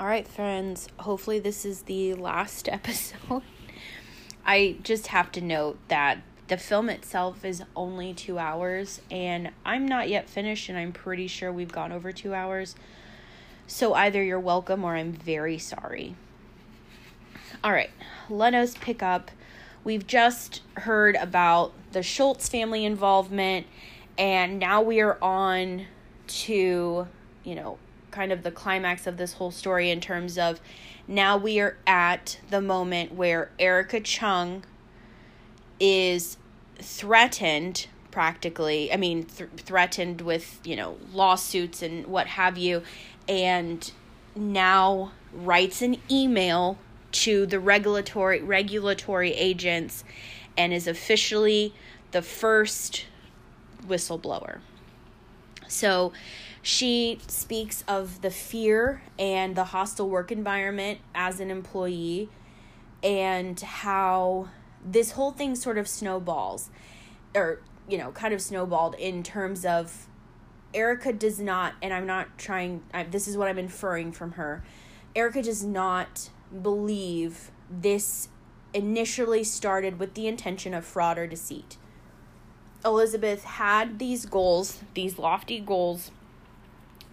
All right, friends. Hopefully, this is the last episode. I just have to note that the film itself is only two hours, and I'm not yet finished, and I'm pretty sure we've gone over two hours. So either you're welcome or I'm very sorry. All right, Leno's pickup. We've just heard about the Shultz family involvement, and now we are on to, you know, kind of the climax of this whole story in terms of now we are at the moment where Erika Cheung is threatened practically i mean th- threatened with you know lawsuits and what have you and now writes an email to the regulatory regulatory agents and is officially the first whistleblower. So she speaks of the fear and the hostile work environment as an employee and how this whole thing sort of snowballs or you know kind of snowballed in terms of Erika does not and I'm not trying I, this is what I'm inferring from her. Erika does not believe this initially started with the intention of fraud or deceit. Elizabeth had these goals these lofty goals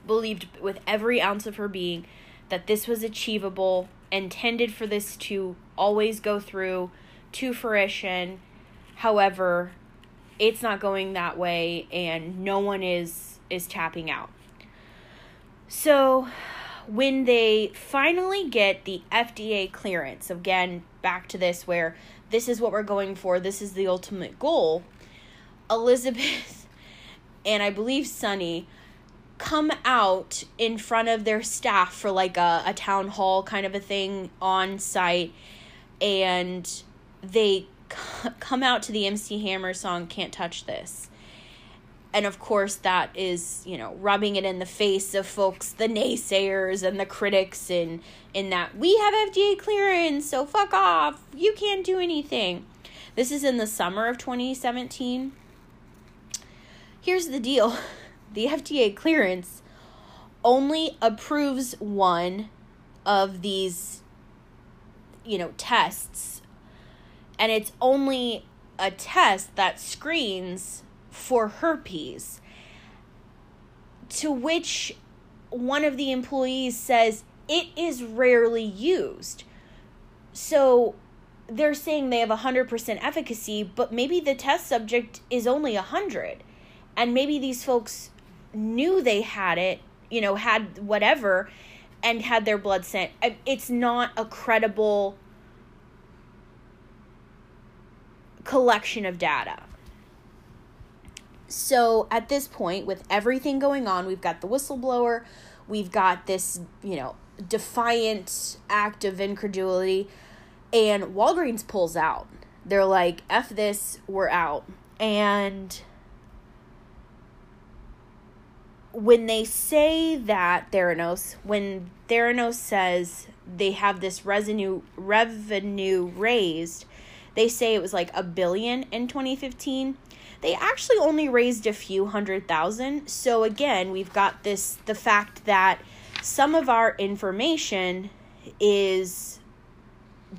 believed with every ounce of her being that this was achievable, intended for this to always go through to fruition. However, it's not going that way and no one is is tapping out. So, when they finally get the FDA clearance, again, back to this where this is what we're going for, this is the ultimate goal. Elizabeth and I believe Sunny come out in front of their staff for like a, a town hall kind of a thing on site and they c- come out to the MC Hammer song Can't Touch This. And of course that is, you know, rubbing it in the face of folks, the naysayers and the critics and in that we have FDA clearance, so fuck off. You can't do anything. This is in the summer of 2017. Here's the deal. the FDA clearance only approves one of these you know tests. And it's only a test that screens for herpes. To which one of the employees says it is rarely used. So they're saying they have 100% efficacy but maybe the test subject is only 100 and maybe these folks knew they had it, you know, had whatever, and had their blood sent. It's not a credible collection of data. So at this point, with everything going on, we've got the whistleblower, we've got this, you know, defiant act of incredulity, and Walgreens pulls out. They're like, F this, we're out. And when they say that Theranos, when Theranos says they have this revenue revenue raised, they say it was like a billion in 2015. They actually only raised a few hundred thousand. So again, we've got this the fact that some of our information is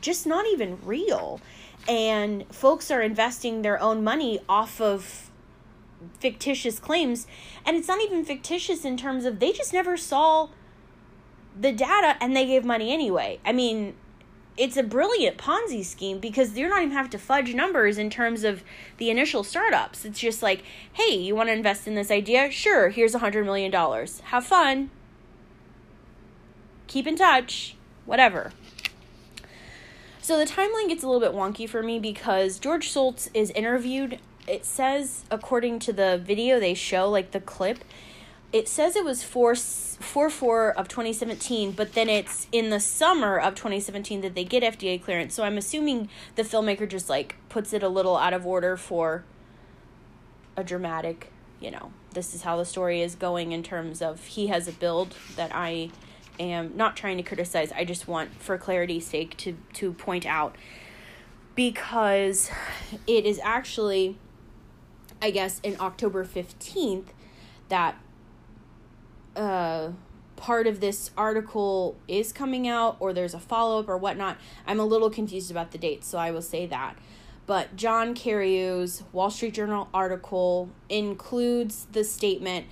just not even real and folks are investing their own money off of fictitious claims and it's not even fictitious in terms of they just never saw the data and they gave money anyway. I mean it's a brilliant ponzi scheme because you're not even have to fudge numbers in terms of the initial startups. It's just like hey you want to invest in this idea? Sure here's a hundred million dollars. Have fun. Keep in touch. Whatever. So the timeline gets a little bit wonky for me because George Shultz is interviewed it says according to the video they show like the clip it says it was 4 4 4 of 2017 but then it's in the summer of 2017 that they get FDA clearance. So I'm assuming the filmmaker just like puts it a little out of order for a dramatic you know this is how the story is going in terms of he has a build that I am not trying to criticize. I just want for clarity's sake to to point out because it is actually I guess in October 15th that uh part of this article is coming out or there's a follow up or whatnot. I'm a little confused about the dates, so I will say that. But John Carreyrou's Wall Street Journal article includes the statement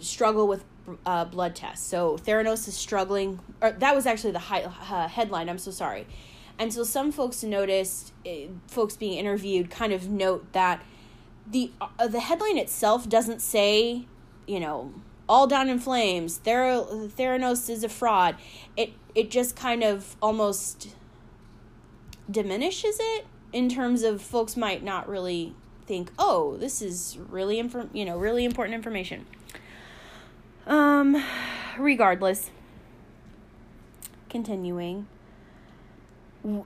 struggle with uh, blood tests. So Theranos is struggling, or that was actually the high, uh, headline. I'm so sorry. And so some folks noticed, uh, folks being interviewed kind of note that the uh, the headline itself doesn't say, you know, all down in flames. Ther- Theranos is a fraud. It it just kind of almost diminishes it in terms of folks might not really think, oh, this is really infor- you know really important information. Um, regardless, continuing.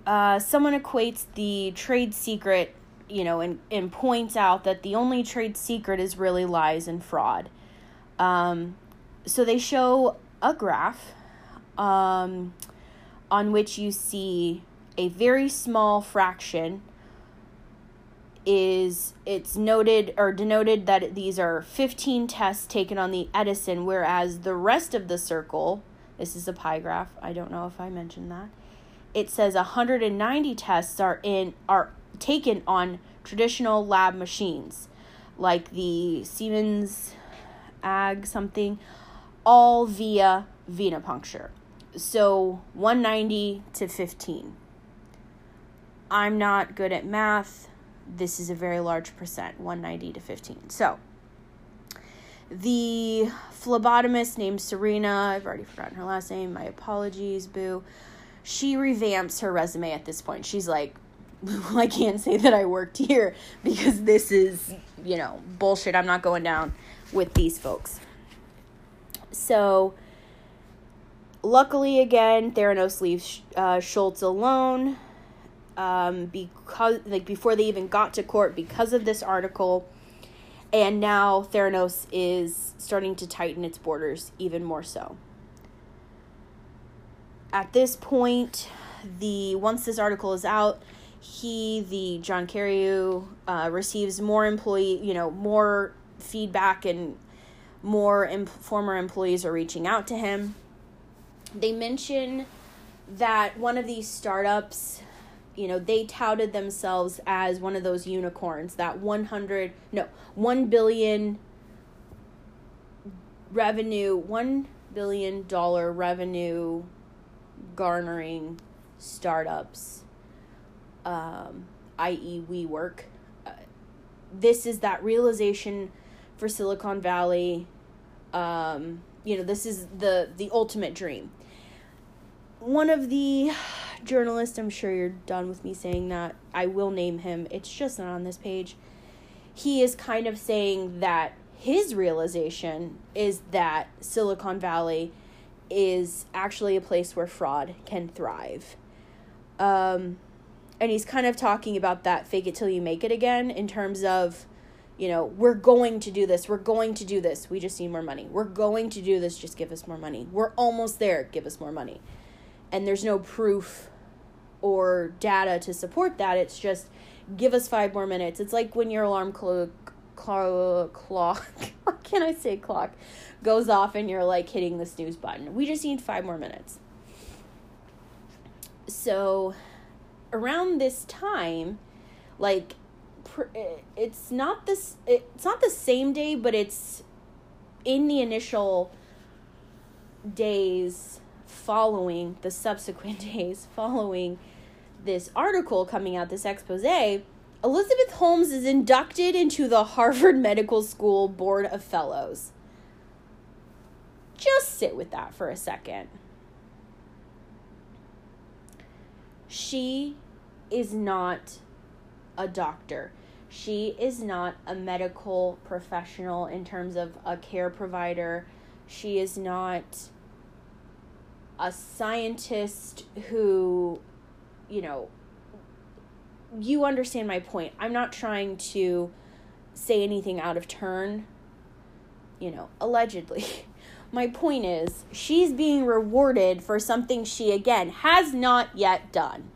Uh, someone equates the trade secret, you know, and, and points out that the only trade secret is really lies and fraud. Um, so they show a graph um, on which you see a very small fraction is it's noted or denoted that these are 15 tests taken on the Edison, whereas the rest of the circle, this is a pie graph. I don't know if I mentioned that. It says 190 tests are in are taken on traditional lab machines, like the Siemens Ag something, all via venipuncture. So 190 to 15. I'm not good at math this is a very large percent 190 to 15 so the phlebotomist named serena i've already forgotten her last name my apologies boo she revamps her resume at this point she's like i can't say that i worked here because this is you know bullshit. I'm not going down with these folks. So luckily again theranos leaves uh, Shultz alone um, because like before they even got to court because of this article. And now theranos is starting to tighten its borders even more so. At this point the once this article is out he the john carreyrou uh, receives more employee you know more feedback and more em- former employees are reaching out to him. They mention that one of these startups you know they touted themselves as one of those unicorns that 100 no 1 billion revenue 1 billion dollar revenue garnering startups um, i.e WeWork uh, this is that realization for silicon valley um, you know this is the the ultimate dream one of the journalists, I'm sure you're done with me saying that. I will name him. It's just not on this page. He is kind of saying that his realization is that Silicon Valley is actually a place where fraud can thrive. Um, and he's kind of talking about that fake it till you make it again in terms of, you know, we're going to do this. We're going to do this. We just need more money. We're going to do this. Just give us more money. We're almost there. Give us more money and there's no proof or data to support that. It's just give us five more minutes. It's like when your alarm clock, clock, clock, can I say clock, goes off and you're like hitting the snooze button. We just need five more minutes. So around this time, like eh, it's not this it's not the same day but it's in the initial days following the subsequent days following this article coming out, this expose, Elizabeth Holmes is inducted into the Harvard Medical School Board of Fellows. Just sit with that for a second. She is not a doctor. She is not a medical professional in terms of a care provider. She is not a scientist who, you know, you understand my point. I'm not trying to say anything out of turn, you know, allegedly. My point is, she's being rewarded for something she, again, has not yet done.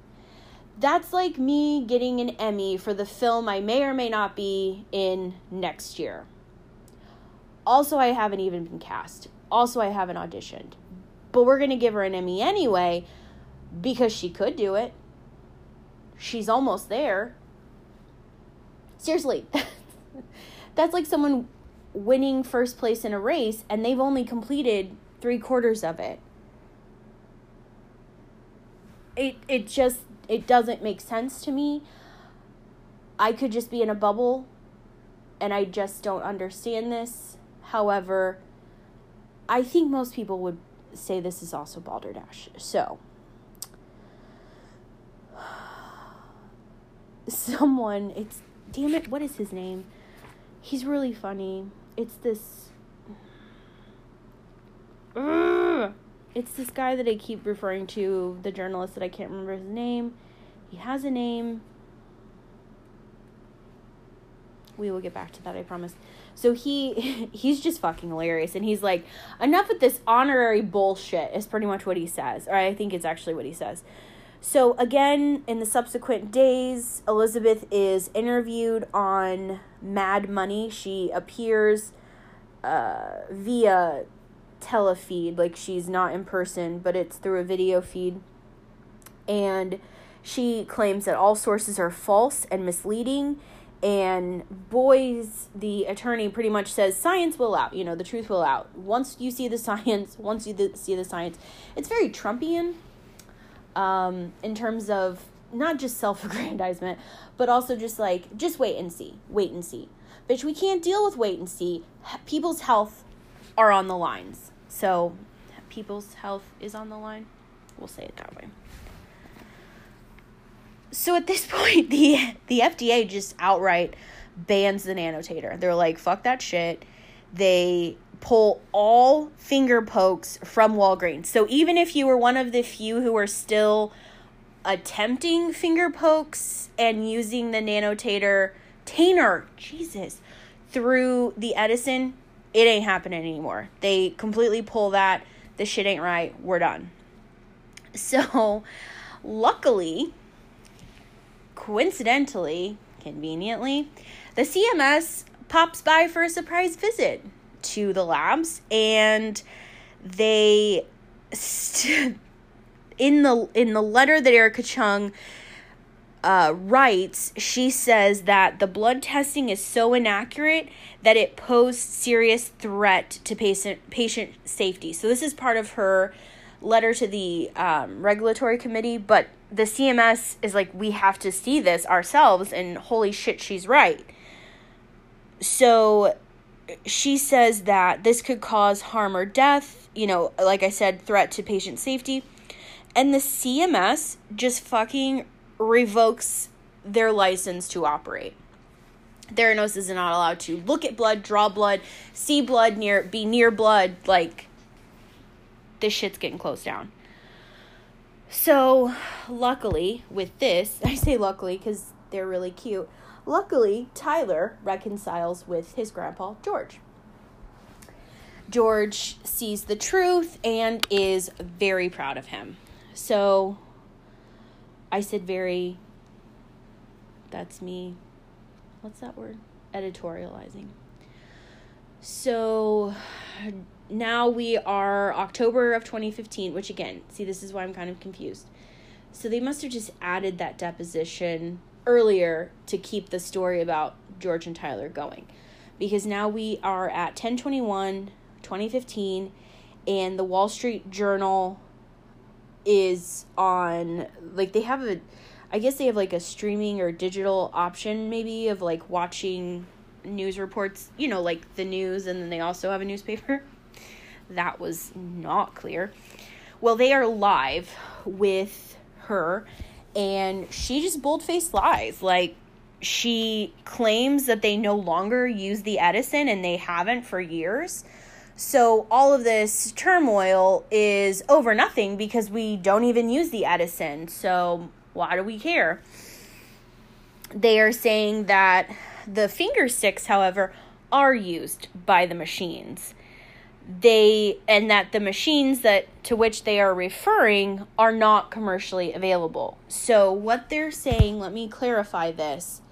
That's like me getting an Emmy for the film I may or may not be in next year. Also, I haven't even been cast Also, I haven't auditioned. But we're going to give her an Emmy anyway because she could do it. She's almost there. Seriously. That's like someone winning first place in a race and they've only completed three quarters of it. It it just it doesn't make sense to me. I could just be in a bubble and I just don't understand this. However, I think most people would say this is also balderdash. So, someone, it's damn it, what is his name? He's really funny. It's this. It's this guy that I keep referring to, the journalist that I can't remember his name. He has a name. We will get back to that, I promise. So he he's just fucking hilarious and he's like, "Enough with this honorary bullshit." Is pretty much what he says. Or I think it's actually what he says. So again, in the subsequent days, Elizabeth is interviewed on Mad Money. She appears uh, via telefeed, like she's not in person, but it's through a video feed. And she claims that all sources are false and misleading. And Boies, the attorney, pretty much says science will out. You know, the truth will out. Once you see the science, once you th- see the science, it's very Trumpian um, in terms of not just self aggrandizement, but also just like, just wait and see. Wait and see. Bitch, we can't deal with wait and see. People's health are on the lines. So, people's health is on the line. We'll say it that way. So at this point, the the FDA just outright bans the nanotator. They're like, fuck that shit. They pull all finger pokes from Walgreens. So even if you were one of the few who were still attempting finger pokes and using the nanotator tainer, Jesus, through the Edison, it ain't happening anymore. They completely pull that. This shit ain't right. We're done. So, luckily, coincidentally, conveniently, the CMS pops by for a surprise visit to the labs and they st- in the in the letter that Erika Cheung uh, writes, she says that the blood testing is so inaccurate that it posed serious threat to patient patient safety. So this is part of her letter to the um, regulatory committee, but the CMS is like, we have to see this ourselves, and holy shit, she's right. So she says that this could cause harm or death, you know, like I said, threat to patient safety. And the CMS just fucking revokes their license to operate. Theranos is not allowed to look at blood, draw blood, see blood near, be near blood. Like, this shit's getting closed down. So, luckily, with this, I say luckily because they're really cute. Luckily, Tyler reconciles with his grandpa, George. George sees the truth and is very proud of him. So, I said very, that's me. What's that word? Editorializing. So, now we are October of 2015, which again, see, this is why I'm kind of confused. So they must have just added that deposition earlier to keep the story about George and Tyler going. Because now we are at 1021, 2015, and the Wall Street Journal is on, like, they have a, I guess they have like a streaming or digital option maybe of like watching news reports, you know, like the news, and then they also have a newspaper. that was not clear. Well, they are live with her, and she just bold faced lies. Like, she claims that they no longer use the Edison and they haven't for years. So, all of this turmoil is over nothing because we don't even use the Edison. So, why do we care? They are saying that the finger sticks, however, are used by the machines they and that the machines that to which they are referring are not commercially available. So what they're saying, let me clarify this,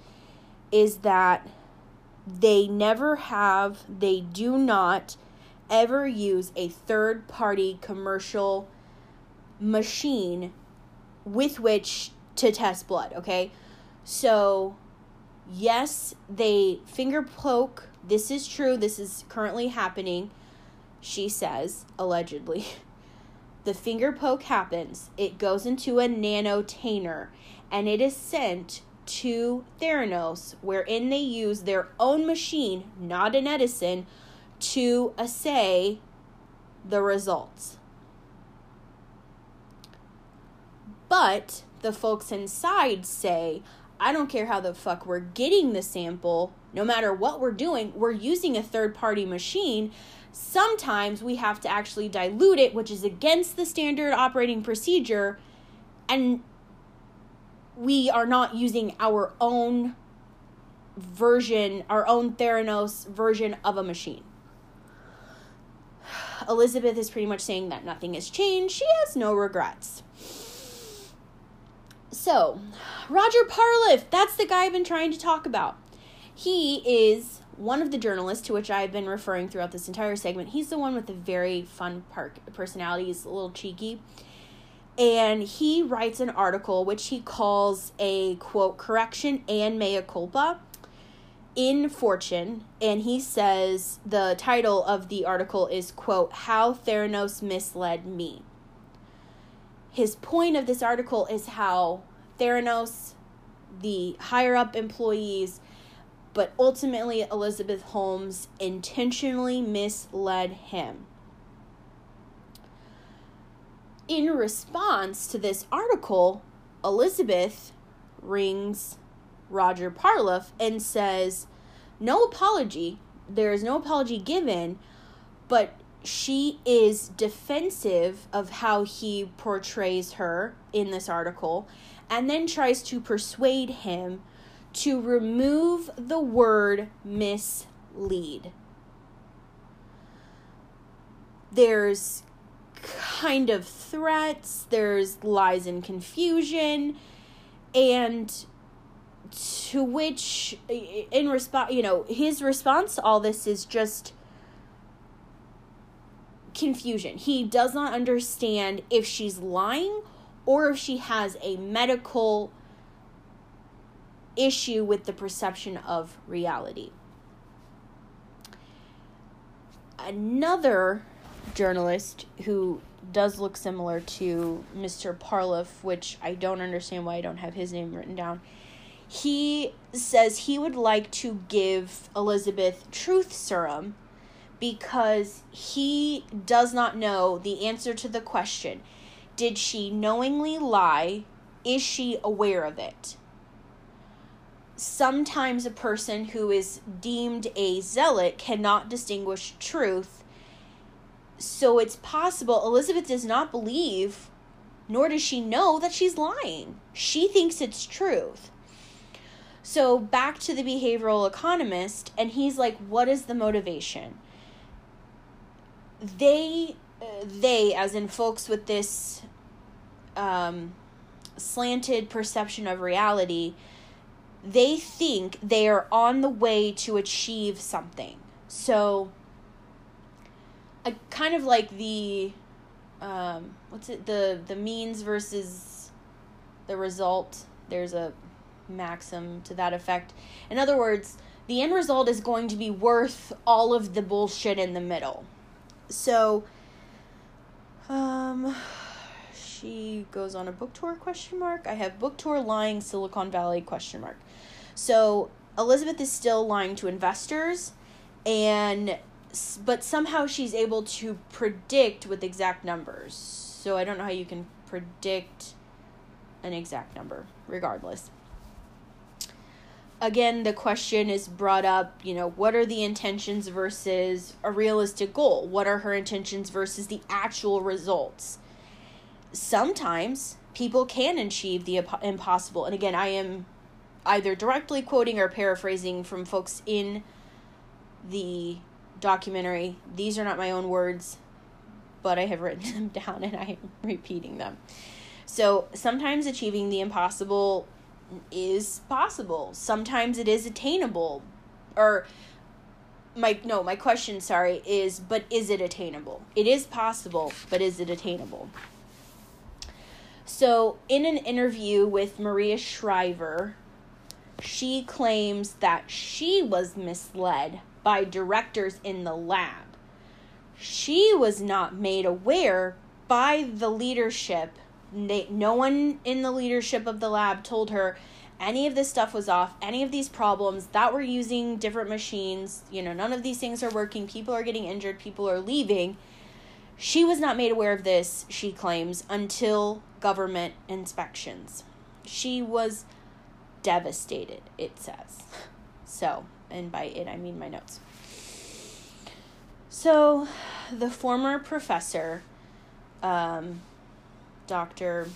is that they never have, they do not ever use a third party commercial machine with which to test blood, okay? So, yes, they finger poke. This is true. This is currently happening. She says, allegedly. The finger poke happens. It goes into a nanotainer and it is sent to Theranos, wherein they use their own machine, not an Edison, to assay the results. But the folks inside say, I don't care how the fuck we're getting the sample, no matter what we're doing, we're using a third party machine. Sometimes we have to actually dilute it, which is against the standard operating procedure, and we are not using our own version, our own Theranos version of a machine. Elizabeth is pretty much saying that nothing has changed. She has no regrets. So, Roger Parloff, that's the guy I've been trying to talk about. He is one of the journalists to which I've been referring throughout this entire segment. He's the one with the very fun park personality. He's a little cheeky. And he writes an article which he calls a quote correction and mea culpa in Fortune, and he says the title of the article is quote How Theranos Misled Me. His point of this article is how Theranos, the higher up employees, but ultimately Elizabeth Holmes intentionally misled him. In response to this article, Elizabeth rings Roger Parloff and says, No apology. There is no apology given, but she is defensive of how he portrays her in this article and then tries to persuade him to remove the word mislead. There's kind of threats, there's lies and confusion, and to which in response you know his response to all this is just confusion he does not understand if she's lying or if she has a medical issue with the perception of reality another journalist who does look similar to Mr. Parloff, which I don't understand why I don't have his name written down, he says he would like to give Elizabeth truth serum because he does not know the answer to the question Did she knowingly lie? Is she aware of it? Sometimes a person who is deemed a zealot cannot distinguish truth. So it's possible Elizabeth does not believe, nor does she know that she's lying. She thinks it's truth. So back to the behavioral economist, and he's like, what is the motivation? They, they, as in folks with this um, slanted perception of reality, they think they are on the way to achieve something. So, I kind of like the, um, what's it, the the means versus the result. There's a maxim to that effect. In other words, the end result is going to be worth all of the bullshit in the middle. So, um, she goes on a book tour question mark. I have book tour lying Silicon Valley question mark. So Elizabeth is still lying to investors, and but somehow she's able to predict with exact numbers. So I don't know how you can predict an exact number, regardless again the question is brought up you know what are the intentions versus a realistic goal? What are her intentions versus the actual results? Sometimes people can achieve the impossible and again i am either directly quoting or paraphrasing from folks in the documentary. These are not my own words but i have written them down and i am repeating them. So sometimes achieving the impossible is possible. Sometimes it is attainable. Or my no, my question, sorry, is but is it attainable? It is possible, but is it attainable? So, in an interview with Maria Shriver, she claims that she was misled by directors in the lab. She was not made aware by the leadership. No one in the leadership of the lab told her any of this stuff was off, any of these problems that we're using different machines, you know, none of these things are working, people are getting injured, people are leaving. She was not made aware of this, she claims, until government inspections. She was devastated, it says. So, and by it I mean my notes. So, the former professor, um, Dr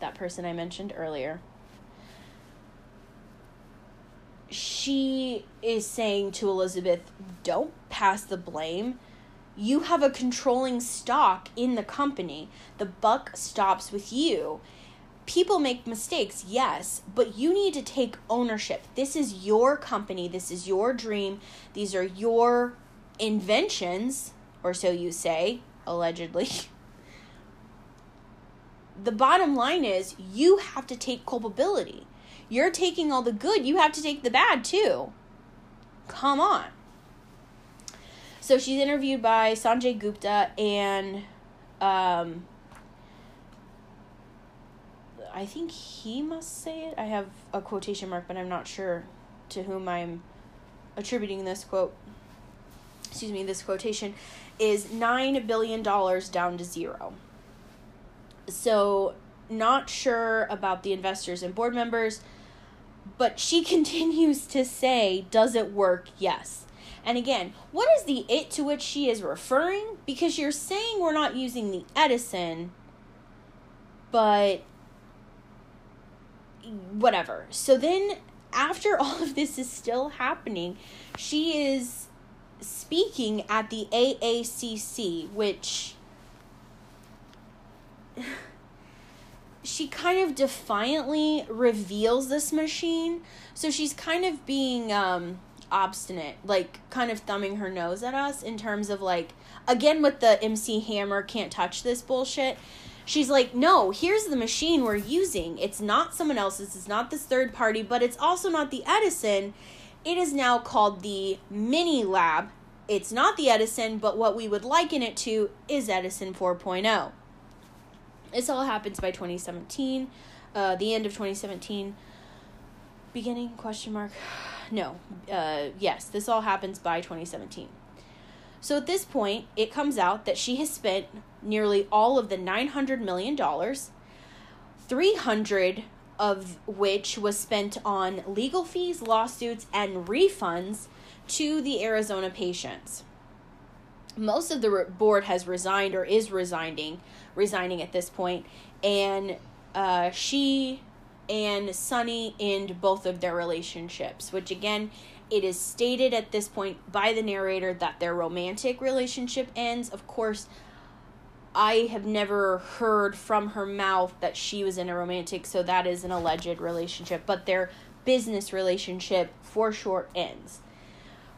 that person I mentioned earlier, she is saying to Elizabeth, don't pass the blame. You have a controlling stock in the company. The buck stops with you. People make mistakes, yes, but you need to take ownership. This is your company. This is your dream. These are your inventions, or so you say, allegedly. the bottom line is you have to take culpability. You're taking all the good, you have to take the bad too. Come on. So she's interviewed by Sanjay Gupta and um, I think he must say it. I have a quotation mark, but I'm not sure to whom I'm attributing this quote. Excuse me, this quotation is $9 billion down to zero. So, not sure about the investors and board members, but she continues to say, Does it work? Yes. And again, what is the it to which she is referring? Because you're saying we're not using the Edison, but whatever. So then, after all of this is still happening, she is speaking at the AACC, which she kind of defiantly reveals this machine. So she's kind of being um obstinate, like kind of thumbing her nose at us in terms of like again with the MC Hammer can't touch this bullshit. She's like, "No, here's the machine we're using. It's not someone else's. It's not this third party, but it's also not the Edison. It is now called the Mini Lab. It's not the Edison, but what we would liken it to is Edison 4.0." This all happens by 2017, uh, the end of 2017. Beginning question mark? No. Uh, yes, this all happens by 2017. So at this point, it comes out that she has spent nearly all of the 900 million dollars, 300 of which was spent on legal fees, lawsuits, and refunds to the Arizona patients most of the board has resigned or is resigning resigning at this point and uh, she and Sunny end both of their relationships which again it is stated at this point by the narrator that their romantic relationship ends. Of course I have never heard from her mouth that she was in a romantic so that is an alleged relationship but their business relationship for sure ends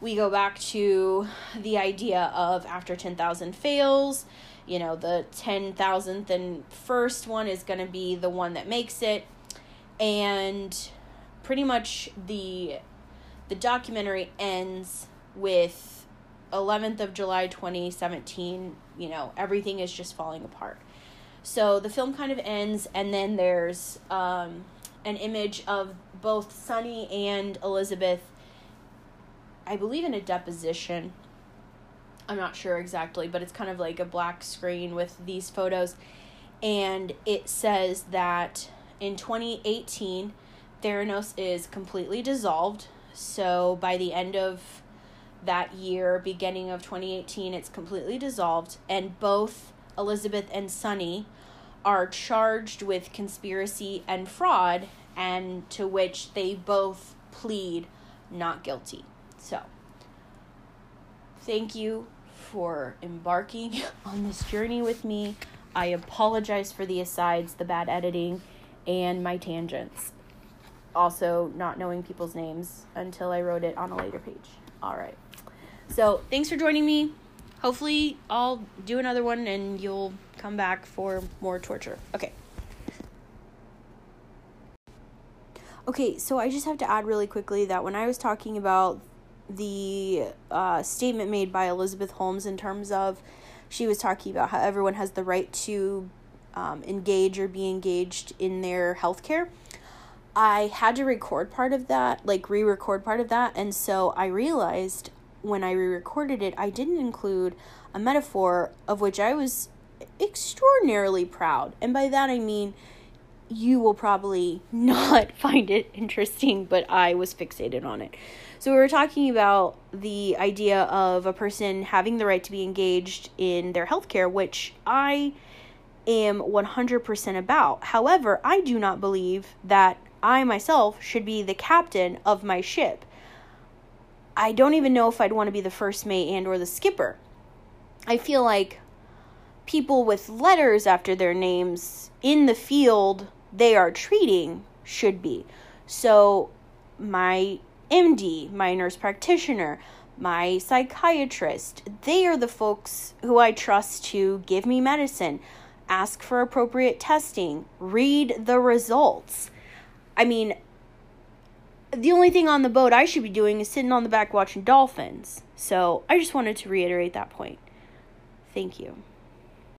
we go back to the idea of after 10,000 fails, you know, the 10,000th and first one is going to be the one that makes it. And pretty much the the documentary ends with 11th of July 2017, you know, everything is just falling apart. So the film kind of ends and then there's um an image of both Sunny and Elizabeth I believe in a deposition. I'm not sure exactly, but it's kind of like a black screen with these photos. And it says that in 2018, Theranos is completely dissolved. So by the end of that year, beginning of 2018, it's completely dissolved. And both Elizabeth and Sunny are charged with conspiracy and fraud, and to which they both plead not guilty. So, thank you for embarking on this journey with me. I apologize for the asides, the bad editing, and my tangents. Also, not knowing people's names until I wrote it on a later page. All right. So thanks for joining me. Hopefully, I'll do another one and you'll come back for more torture. Okay. Okay, so I just have to add really quickly that when I was talking about the uh, statement made by Elizabeth Holmes in terms of she was talking about how everyone has the right to um, engage or be engaged in their healthcare. I had to record part of that, like re record part of that, and so I realized when I re recorded it, I didn't include a metaphor of which I was extraordinarily proud. And by that I mean you will probably not find it interesting, but I was fixated on it. So, we were talking about the idea of a person having the right to be engaged in their healthcare, which I am 100% about. However, I do not believe that I myself should be the captain of my ship. I don't even know if I'd want to be the first mate and or the skipper. I feel like people with letters after their names in the field they are treating should be. So my MD, my nurse practitioner, my psychiatrist, they are the folks who I trust to give me medicine, ask for appropriate testing, read the results. I mean, the only thing on the boat I should be doing is sitting on the back watching dolphins. So I just wanted to reiterate that point. Thank you.